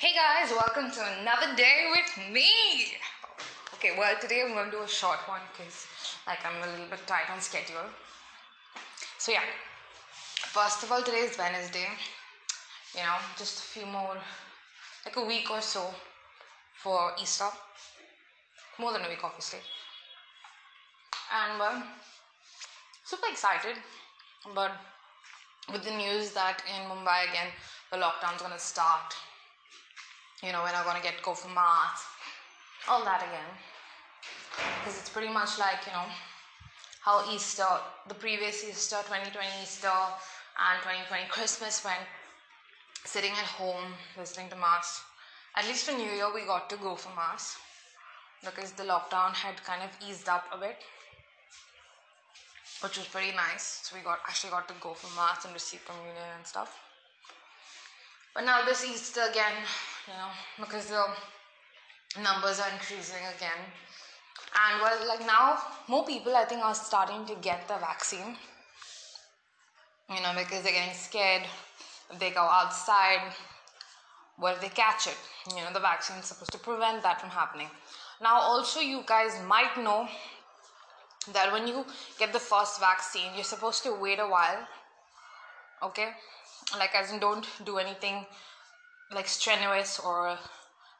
Hey guys, welcome to another day with me. Okay, well today I'm going to do a short one because like I'm a little bit tight on schedule. So yeah, first of all, today is Wednesday. You know, just a few more, like a week or so for Easter. More than a week, obviously. And well, super excited, but with the news that in Mumbai again the lockdown's gonna start you know, we're not to get go for maths, all that again. Because it's pretty much like, you know, how Easter, the previous Easter, 2020 Easter, and 2020 Christmas went sitting at home listening to mass. At least for New Year, we got to go for mass because the lockdown had kind of eased up a bit, which was pretty nice. So we got actually got to go for mass and receive communion and stuff. But now this Easter again, you know, because the numbers are increasing again. And well, like now, more people I think are starting to get the vaccine. You know, because they're getting scared if they go outside, what if they catch it? You know, the vaccine is supposed to prevent that from happening. Now, also, you guys might know that when you get the first vaccine, you're supposed to wait a while. Okay? Like, as in, don't do anything like strenuous or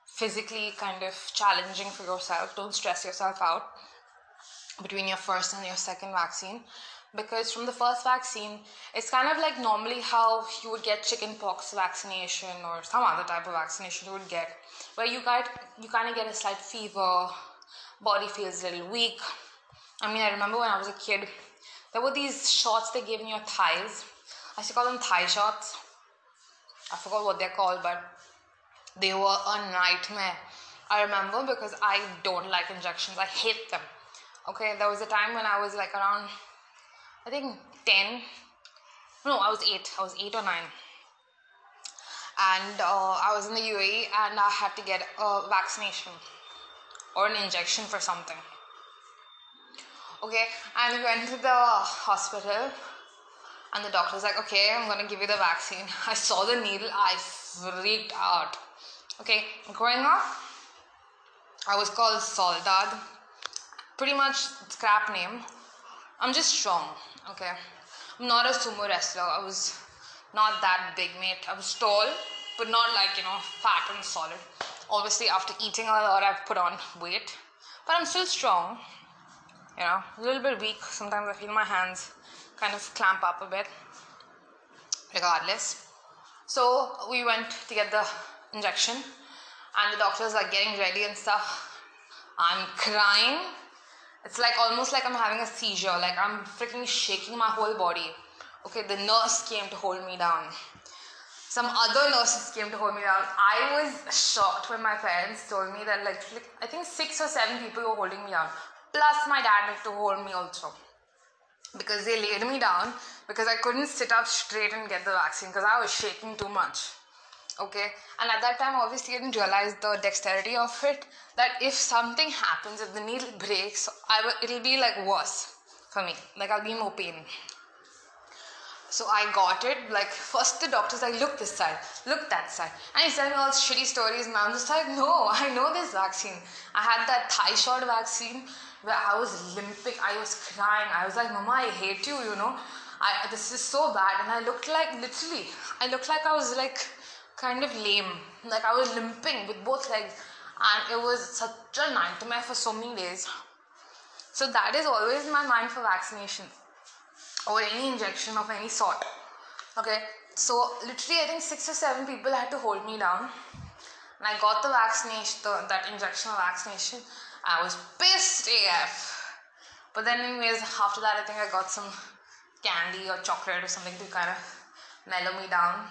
physically kind of challenging for yourself. Don't stress yourself out between your first and your second vaccine because from the first vaccine it's kind of like normally how you would get chickenpox vaccination or some other type of vaccination you would get where you get you kind of get a slight fever body feels a little weak i mean i remember when i was a kid there were these shots they gave in your thighs i to call them thigh shots I forgot what they're called, but they were a nightmare. I remember because I don't like injections. I hate them. Okay, there was a time when I was like around, I think 10. No, I was 8. I was 8 or 9. And uh, I was in the UAE and I had to get a vaccination or an injection for something. Okay, and we went to the hospital and the doctor's like, okay, I'm gonna give you the vaccine. I saw the needle, I freaked out. Okay, growing up, I was called Soldad. Pretty much scrap name. I'm just strong, okay? I'm not a sumo wrestler. I was not that big, mate. I was tall, but not like, you know, fat and solid. Obviously, after eating a lot, I've put on weight, but I'm still strong. You know, a little bit weak. Sometimes I feel my hands kind of clamp up a bit regardless. So we went to get the injection and the doctors are getting ready and stuff. I'm crying. It's like almost like i'm having a seizure. Like i'm freaking shaking my whole body. Okay the nurse came to hold me down. Some other nurses came to hold me down. I was shocked when my parents told me that like i think six or seven people were holding me down. Plus my dad had to hold me also because they laid me down because I couldn't sit up straight and get the vaccine because I was shaking too much. Okay, and at that time, obviously, I didn't realize the dexterity of it. That if something happens, if the needle breaks, I it'll be like worse for me. Like I'll be more pain. So I got it. Like first, the doctor's like, "Look this side, look that side," and he's telling me all shitty stories. And I'm just like, "No, I know this vaccine. I had that thigh shot vaccine where I was limping, I was crying. I was like, Mama, I hate you, you know. I, this is so bad. And I looked like, literally, I looked like I was like kind of lame. Like I was limping with both legs. And it was such a nightmare for so many days. So that is always my mind for vaccination or any injection of any sort. Okay, so literally, I think six or seven people had to hold me down. And I got the vaccination, the, that injection vaccination. I was pissed AF. But then, anyways, after that, I think I got some candy or chocolate or something to kind of mellow me down.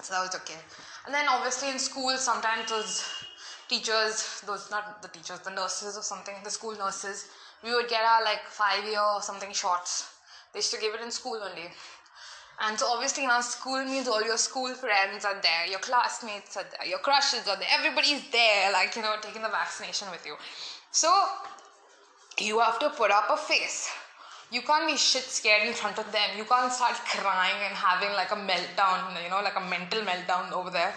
So that was okay. And then, obviously, in school, sometimes those teachers, those not the teachers, the nurses or something, the school nurses, we would get our like five year or something shots. They used to give it in school only. And so obviously now school means all your school friends are there, your classmates are there, your crushes are there, everybody's there, like you know, taking the vaccination with you. So you have to put up a face. You can't be shit scared in front of them. You can't start crying and having like a meltdown, you know, like a mental meltdown over there.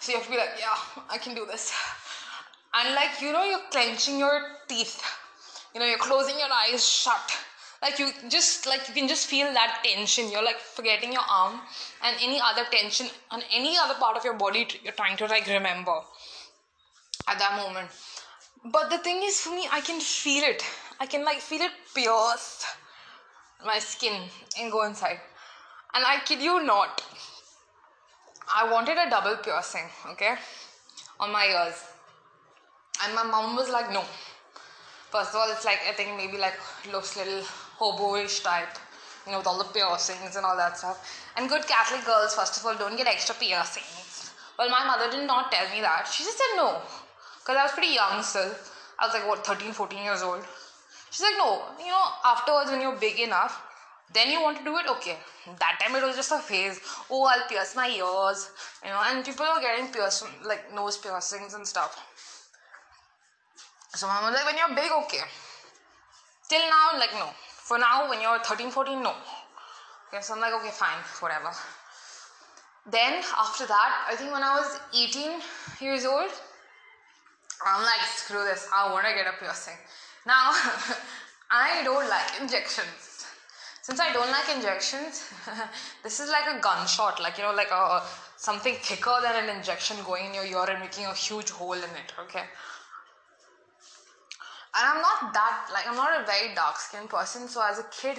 So you have to be like, yeah, I can do this. And like, you know, you're clenching your teeth. You know, you're closing your eyes shut. Like you just like you can just feel that tension. You're like forgetting your arm and any other tension on any other part of your body you're trying to like remember at that moment. But the thing is for me, I can feel it. I can like feel it pierce my skin and go inside. And I kid you not, I wanted a double piercing, okay, on my ears. And my mom was like, no. First of all, it's like, I think maybe like looks little hobo-ish type, you know, with all the piercings and all that stuff. And good Catholic girls, first of all, don't get extra piercings. Well, my mother did not tell me that. She just said no. Because I was pretty young still. I was like, what, 13, 14 years old. She's like, no, you know, afterwards when you're big enough, then you want to do it, okay. That time it was just a phase. Oh, I'll pierce my ears, you know, and people are getting pierced, like nose piercings and stuff. So mom was like, when you're big, okay. Till now, like, no. For now, when you're 13, 14, no. Okay, so I'm like, okay, fine, whatever. Then after that, I think when I was 18 years old, I'm like, screw this, I want to get a piercing. Now, I don't like injections. Since I don't like injections, this is like a gunshot, like you know, like a something thicker than an injection going in your ear and making a huge hole in it. Okay. And I'm not that like I'm not a very dark skinned person, so as a kid,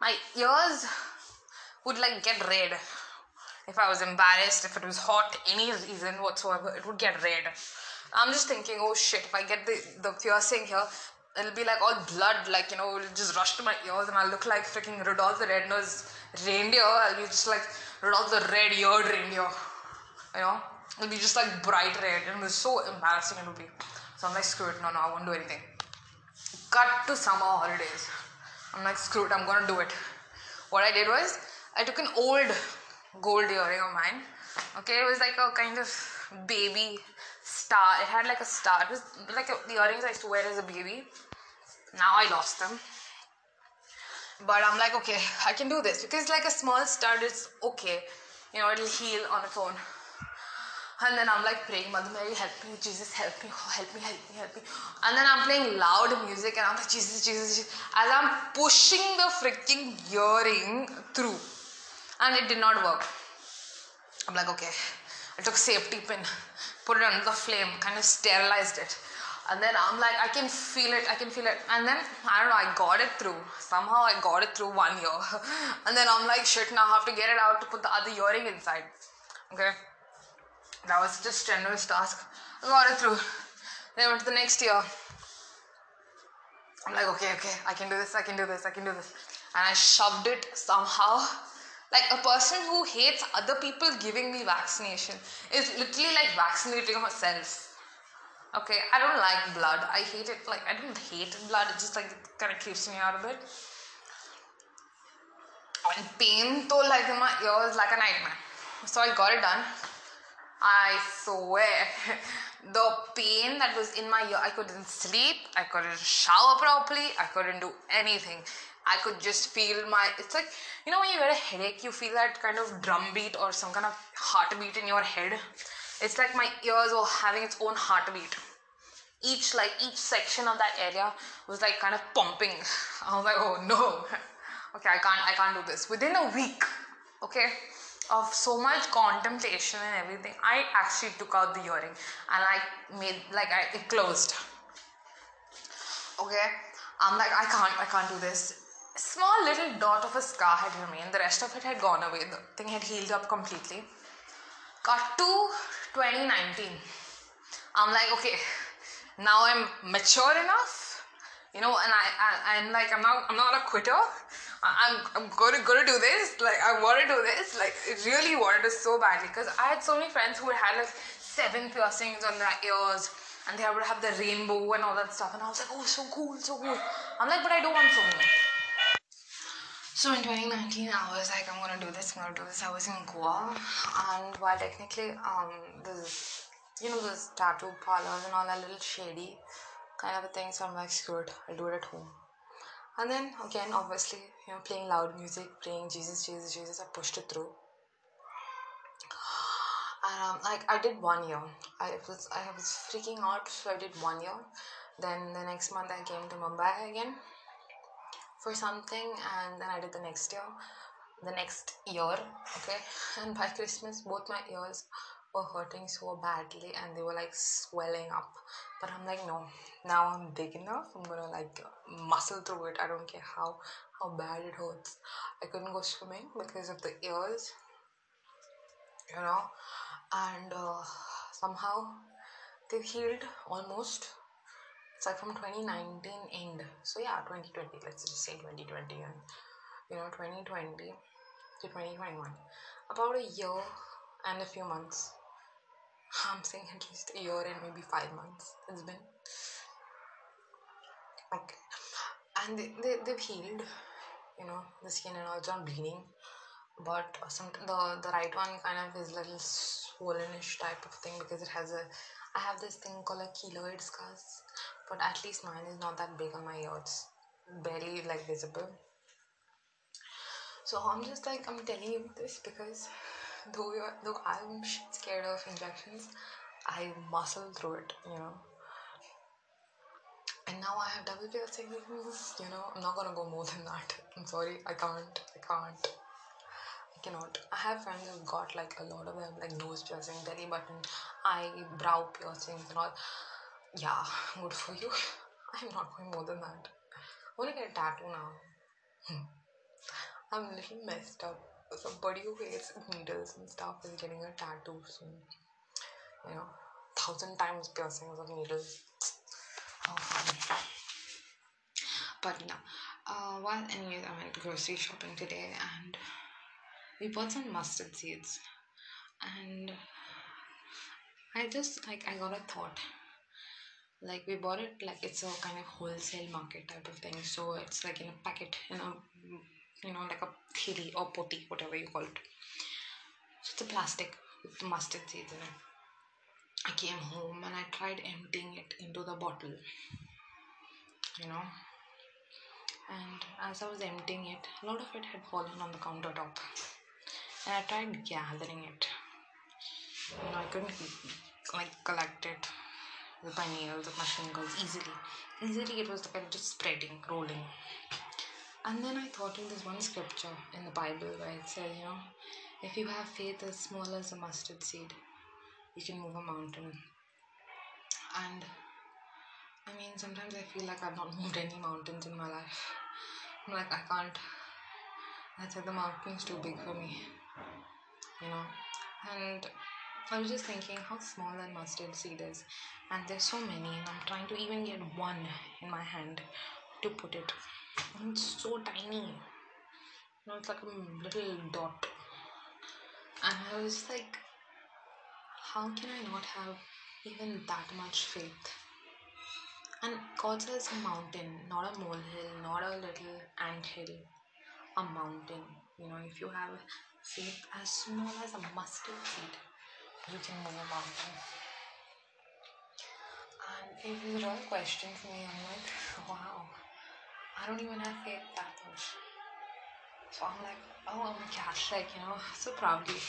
my ears would like get red. If I was embarrassed, if it was hot, any reason whatsoever, it would get red. I'm just thinking, oh shit, if I get the, the piercing here, it'll be like all blood, like, you know, it'll just rush to my ears and I'll look like freaking Rudolph the Red-Nosed Reindeer. I'll be just like Rudolph the red-eared reindeer, you know? It'll be just like bright red and it's so embarrassing it'll be. So I'm like, screw it, no, no, I won't do anything. Cut to summer holidays. I'm like, screw it, I'm gonna do it. What I did was, I took an old gold earring of mine. Okay, it was like a kind of baby star. It had like a star. It was like a, the earrings I used to wear as a baby. Now I lost them. But I'm like, okay, I can do this because like a small stud it's okay. You know, it'll heal on its own. And then I'm like praying, Mother Mary, help me, Jesus, help me, oh, help me, help me, help me. And then I'm playing loud music and I'm like, Jesus, Jesus, Jesus. As I'm pushing the freaking earring through. And it did not work. I'm like, okay. I took safety pin, put it under the flame, kind of sterilized it. And then I'm like, I can feel it, I can feel it. And then, I don't know, I got it through. Somehow I got it through one ear. And then I'm like, shit, now I have to get it out to put the other earring inside. Okay? That was just strenuous task. I got it through. Then went to the next year. I'm like, okay, okay, I can do this, I can do this, I can do this. And I shoved it somehow. Like a person who hates other people giving me vaccination is literally like vaccinating herself. Okay, I don't like blood. I hate it. Like I don't hate blood. It just like kind of keeps me out a bit. And pain though, like in my ears, like a nightmare. So I got it done. I swear, the pain that was in my ear, I couldn't sleep, I couldn't shower properly, I couldn't do anything. I could just feel my. It's like you know when you get a headache, you feel that kind of drum beat or some kind of heartbeat in your head. It's like my ears were having its own heartbeat. Each like each section of that area was like kind of pumping. I was like, oh no, okay, I can't, I can't do this. Within a week, okay, of so much contemplation and everything, I actually took out the earring and I made like I it closed. Okay, I'm like I can't, I can't do this small little dot of a scar had remained. The rest of it had gone away. The thing had healed up completely. Cut to 2019. I'm like, okay, now I'm mature enough, you know, and I, I I'm like, I'm not, I'm not a quitter. I'm, I'm gonna, gonna do this. Like, I want to do this. Like, really wanted it so badly because I had so many friends who had like seven piercings on their ears and they would have the rainbow and all that stuff. And I was like, oh, so cool, so cool. I'm like, but I don't want so many. So in 2019, I was like, I'm gonna do this, I'm gonna do this. I was in Goa, and while technically, um, this, you know, those tattoo parlors and all that little shady kind of a thing. So I'm like, screw it, I'll do it at home. And then again, obviously, you know, playing loud music, playing Jesus, Jesus, Jesus. I pushed it through. Um, like I did one year. I was I was freaking out, so I did one year. Then the next month I came to Mumbai again for something, and then I did the next year, the next year. Okay, and by Christmas both my ears were hurting so badly, and they were like swelling up. But I'm like, no, now I'm big enough. I'm gonna like muscle through it. I don't care how how bad it hurts. I couldn't go swimming because of the ears, you know, and uh, somehow they've healed almost. It's like from 2019 end. So yeah, 2020. Let's just say 2020 and you know 2020 to 2021. About a year and a few months. I'm saying at least a year and maybe five months. It's been okay, and they, they they've healed. You know the skin and. It's not bleeding but some the the right one kind of is little swollenish type of thing because it has a I have this thing called a keloid scars, but at least mine is not that big on my ear. It's barely like visible. So I'm just like I'm telling you this because though you're, though I'm scared of injections, I muscle through it, you know. And now I have double piercings, you know. I'm not gonna go more than that. I'm sorry, I can't. I can't. I cannot. I have friends who've got like a lot of them, like nose piercing, belly button, eye, brow piercings, and all. Yeah, good for you. I'm not going more than that. I want to get a tattoo now. Hmm. I'm a little messed up. Somebody who hates needles and stuff is getting a tattoo soon. You know, thousand times piercings of needles. Oh. But no. Uh, well, anyways, I went grocery shopping today and we bought some mustard seeds and i just like i got a thought like we bought it like it's a kind of wholesale market type of thing so it's like in a packet in a you know like a thiri or poti whatever you call it so it's a plastic with mustard seeds in it i came home and i tried emptying it into the bottle you know and as i was emptying it a lot of it had fallen on the countertop and I tried gathering it. You know, I couldn't like collect it with my nails, with my fingers easily. Easily, it was like just spreading, rolling. And then I thought oh, of this one scripture in the Bible where it says, you know, if you have faith as small as a mustard seed, you can move a mountain. And I mean, sometimes I feel like I've not moved any mountains in my life. I'm like, I can't. I said the mountain's too big for me you know and i was just thinking how small that mustard seed is and there's so many and i'm trying to even get one in my hand to put it and it's so tiny you know it's like a little dot and i was like how can i not have even that much faith and god says a mountain not a molehill not a little ant hill a mountain you know if you have faith as small as a mustard seed, you can move a mountain. And it was a real question for me. I'm like, don't even have faith that much. So I'm like, oh, I'm a Catholic, you know, so proudly.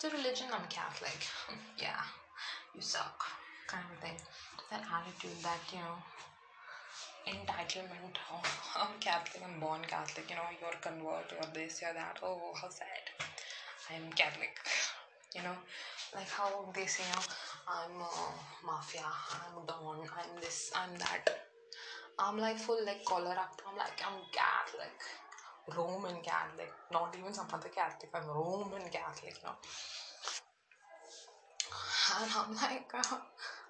To religion, I'm Catholic. yeah, you suck, kind of thing. That attitude that, you know, entitlement. Oh, I'm Catholic, I'm born Catholic, you know, you're a convert, or this, or that. Oh, how sad. I'm Catholic. You know, like how they say, you know, I'm a mafia, I'm don, I'm this, I'm that. I'm like full like collar up. I'm like I'm Catholic, Roman Catholic, not even some other Catholic. I'm Roman Catholic, know. And I'm like, uh,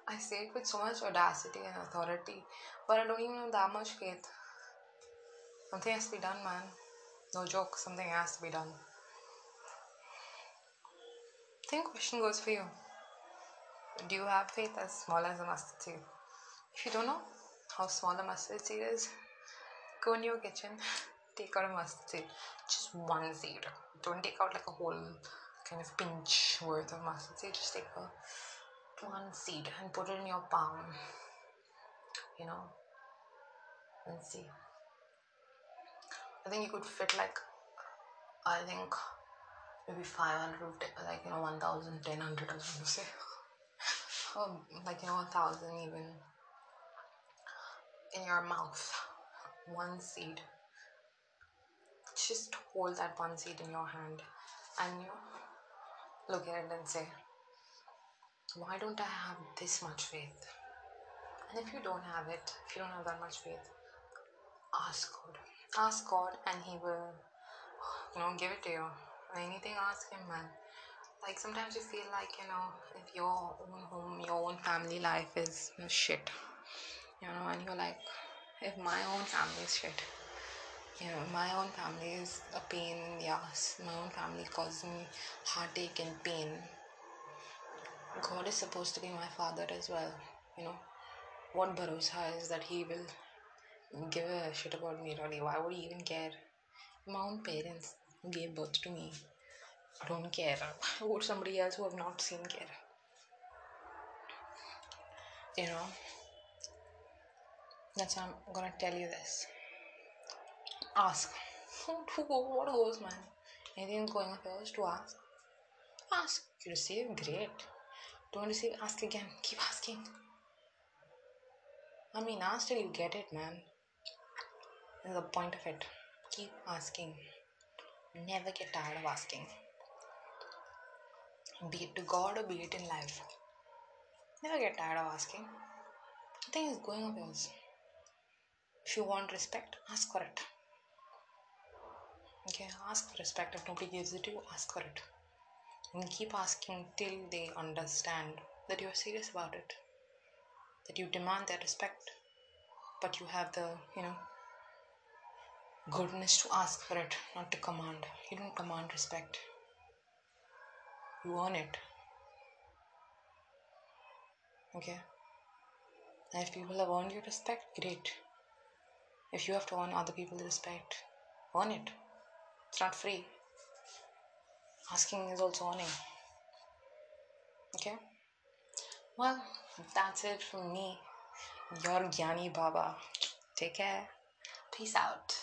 I say it with so much audacity and authority, but I don't even have that much faith. Something has to be done, man. No joke, something has to be done. Same question goes for you. Do you have faith as small as a mustard seed? If you don't know how small a mustard seed is, go in your kitchen, take out a mustard seed, just one seed. Don't take out like a whole kind of pinch worth of mustard seed. Just take a one seed and put it in your palm. You know, and see. I think you could fit like I think maybe 500 like you know 1000 1000 or something say or um, like you know a thousand even in your mouth one seed. Just hold that one seed in your hand and you look at it and say why don't i have this much faith? And if you don't have it if you don't have that much faith ask god. Ask god and he will you know give it to you. Anything ask him man. Like sometimes you feel like you know if your own home your own family life is shit you know and you're like if my own family is shit you know my own family is a pain in the ass. My own family causes me heartache and pain. God is supposed to be my father as well you know. What bharosa is that he will give a shit about me really? Why would he even care? My own parents gave birth to me don't care. Why would somebody else who have not seen care? You know that's why i'm gonna tell you this. Ask. Who what goes man? Anything's going on yours to ask? Ask. You receive? Great. Don't receive? Ask again. Keep asking. I mean ask till you get it man. Is the point of it. Keep asking. Never get tired of asking. Be it to God or be it in life. Never get tired of asking. Nothing is going up yours. If you want respect, ask for it. Okay, ask for respect. If nobody gives it to you, ask for it. And keep asking till they understand that you're serious about it. That you demand their respect. But you have the, you know, goodness to ask for it, not to command. You don't command respect you earn it okay and if people have earned your respect great if you have to earn other people's respect. Earn it. It's not free. Asking is also earning okay? Well that's it from me. Your Gyani Baba. Take care. Peace out